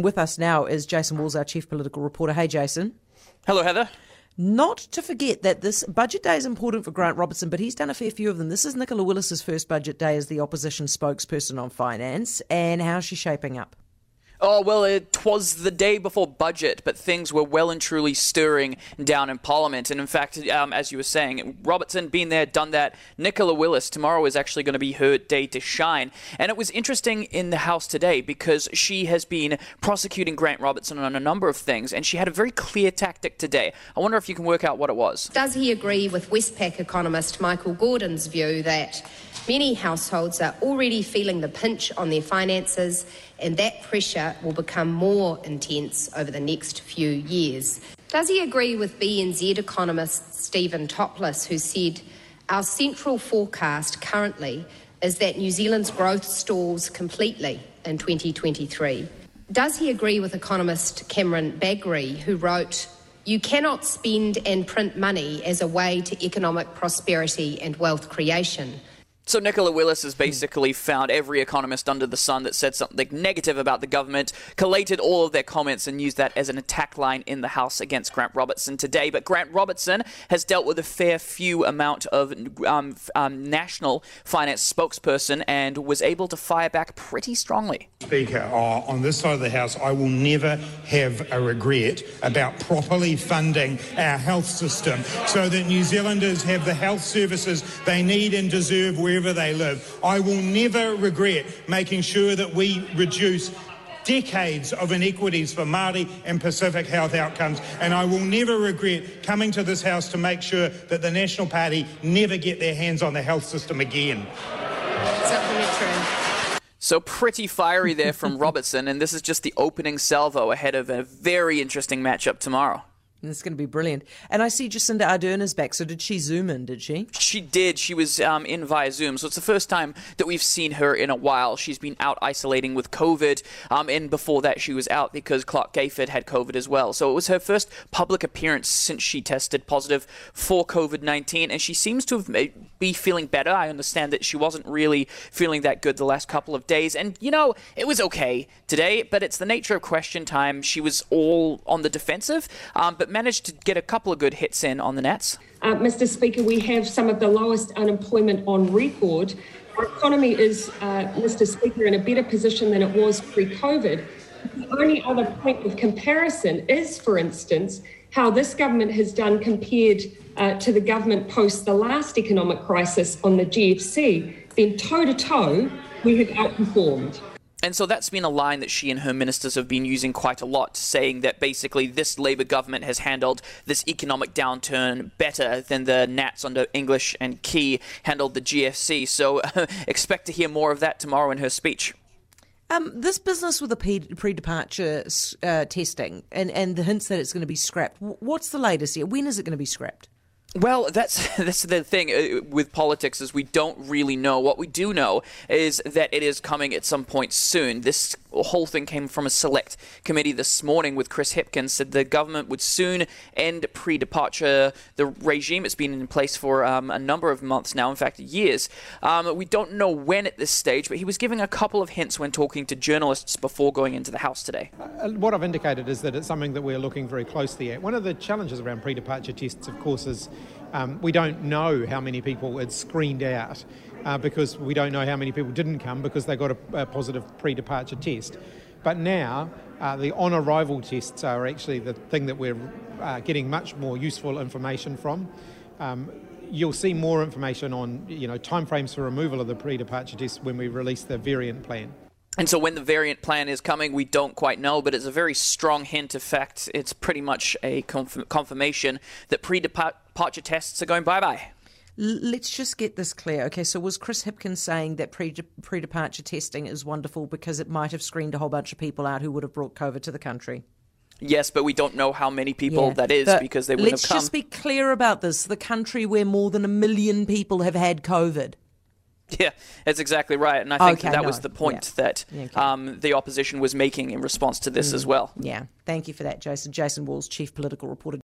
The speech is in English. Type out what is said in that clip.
With us now is Jason Walls, our chief political reporter. Hey, Jason. Hello, Heather. Not to forget that this budget day is important for Grant Robertson, but he's done a fair few of them. This is Nicola Willis's first budget day as the opposition spokesperson on finance, and how's she shaping up? Oh, well, it was the day before budget, but things were well and truly stirring down in Parliament. And in fact, um, as you were saying, Robertson, been there, done that. Nicola Willis, tomorrow is actually going to be her day to shine. And it was interesting in the House today because she has been prosecuting Grant Robertson on a number of things, and she had a very clear tactic today. I wonder if you can work out what it was. Does he agree with Westpac economist Michael Gordon's view that Many households are already feeling the pinch on their finances, and that pressure will become more intense over the next few years. Does he agree with BNZ economist Stephen Toplis, who said, Our central forecast currently is that New Zealand's growth stalls completely in 2023? Does he agree with economist Cameron Bagrie, who wrote, you cannot spend and print money as a way to economic prosperity and wealth creation. So Nicola Willis has basically found every economist under the sun that said something negative about the government, collated all of their comments, and used that as an attack line in the House against Grant Robertson today. But Grant Robertson has dealt with a fair few amount of um, um, national finance spokesperson and was able to fire back pretty strongly. Speaker, uh, on this side of the House, I will never have a regret about properly funding our health system so that New Zealanders have the health services they need and deserve wherever they live. I will never regret making sure that we reduce decades of inequities for Māori and Pacific health outcomes, and I will never regret coming to this House to make sure that the National Party never get their hands on the health system again. So pretty fiery there from Robertson, and this is just the opening salvo ahead of a very interesting matchup tomorrow. It's going to be brilliant. And I see Jacinda Ardern is back. So did she zoom in? Did she? She did. She was um, in via Zoom. So it's the first time that we've seen her in a while. She's been out isolating with COVID, um, and before that she was out because Clarke Gayford had COVID as well. So it was her first public appearance since she tested positive for COVID nineteen, and she seems to have be feeling better. I understand that she wasn't really feeling that good the last couple of days, and you know it was okay today. But it's the nature of question time. She was all on the defensive, um, but managed to get a couple of good hits in on the Nats. Uh, Mr. Speaker, we have some of the lowest unemployment on record. Our economy is, uh, Mr. Speaker, in a better position than it was pre COVID. The only other point of comparison is, for instance, how this government has done compared uh, to the government post the last economic crisis on the GFC. Then, toe to toe, we have outperformed. And so that's been a line that she and her ministers have been using quite a lot, saying that basically this Labour government has handled this economic downturn better than the Nats under English and Key handled the GFC. So expect to hear more of that tomorrow in her speech. Um, this business with the pre-departure uh, testing and, and the hints that it's going to be scrapped, what's the latest here? When is it going to be scrapped? Well, that's that's the thing uh, with politics is we don't really know. What we do know is that it is coming at some point soon. This whole thing came from a select committee this morning with Chris Hipkins said the government would soon end pre-departure the regime. It's been in place for um, a number of months now, in fact, years. Um, we don't know when at this stage, but he was giving a couple of hints when talking to journalists before going into the House today. Uh, what I've indicated is that it's something that we're looking very closely at. One of the challenges around pre-departure tests, of course, is um, we don't know how many people it's screened out uh, because we don't know how many people didn't come because they got a, a positive pre departure test. But now, uh, the on arrival tests are actually the thing that we're uh, getting much more useful information from. Um, you'll see more information on you know timeframes for removal of the pre-departure test when we release the variant plan. And so when the variant plan is coming, we don't quite know, but it's a very strong hint. In fact, it's pretty much a confirmation that pre-departure tests are going bye-bye. Let's just get this clear. Okay, so was Chris Hipkins saying that pre departure testing is wonderful because it might have screened a whole bunch of people out who would have brought COVID to the country? Yes, but we don't know how many people yeah, that is because they wouldn't have come. Let's just be clear about this. The country where more than a million people have had COVID. Yeah, that's exactly right. And I think okay, that, no. was the point yeah. that okay. um, the opposition was making in response to this mm. as well. Yeah. Thank you for that, Jason. Jason Walls, Chief Political Reporter.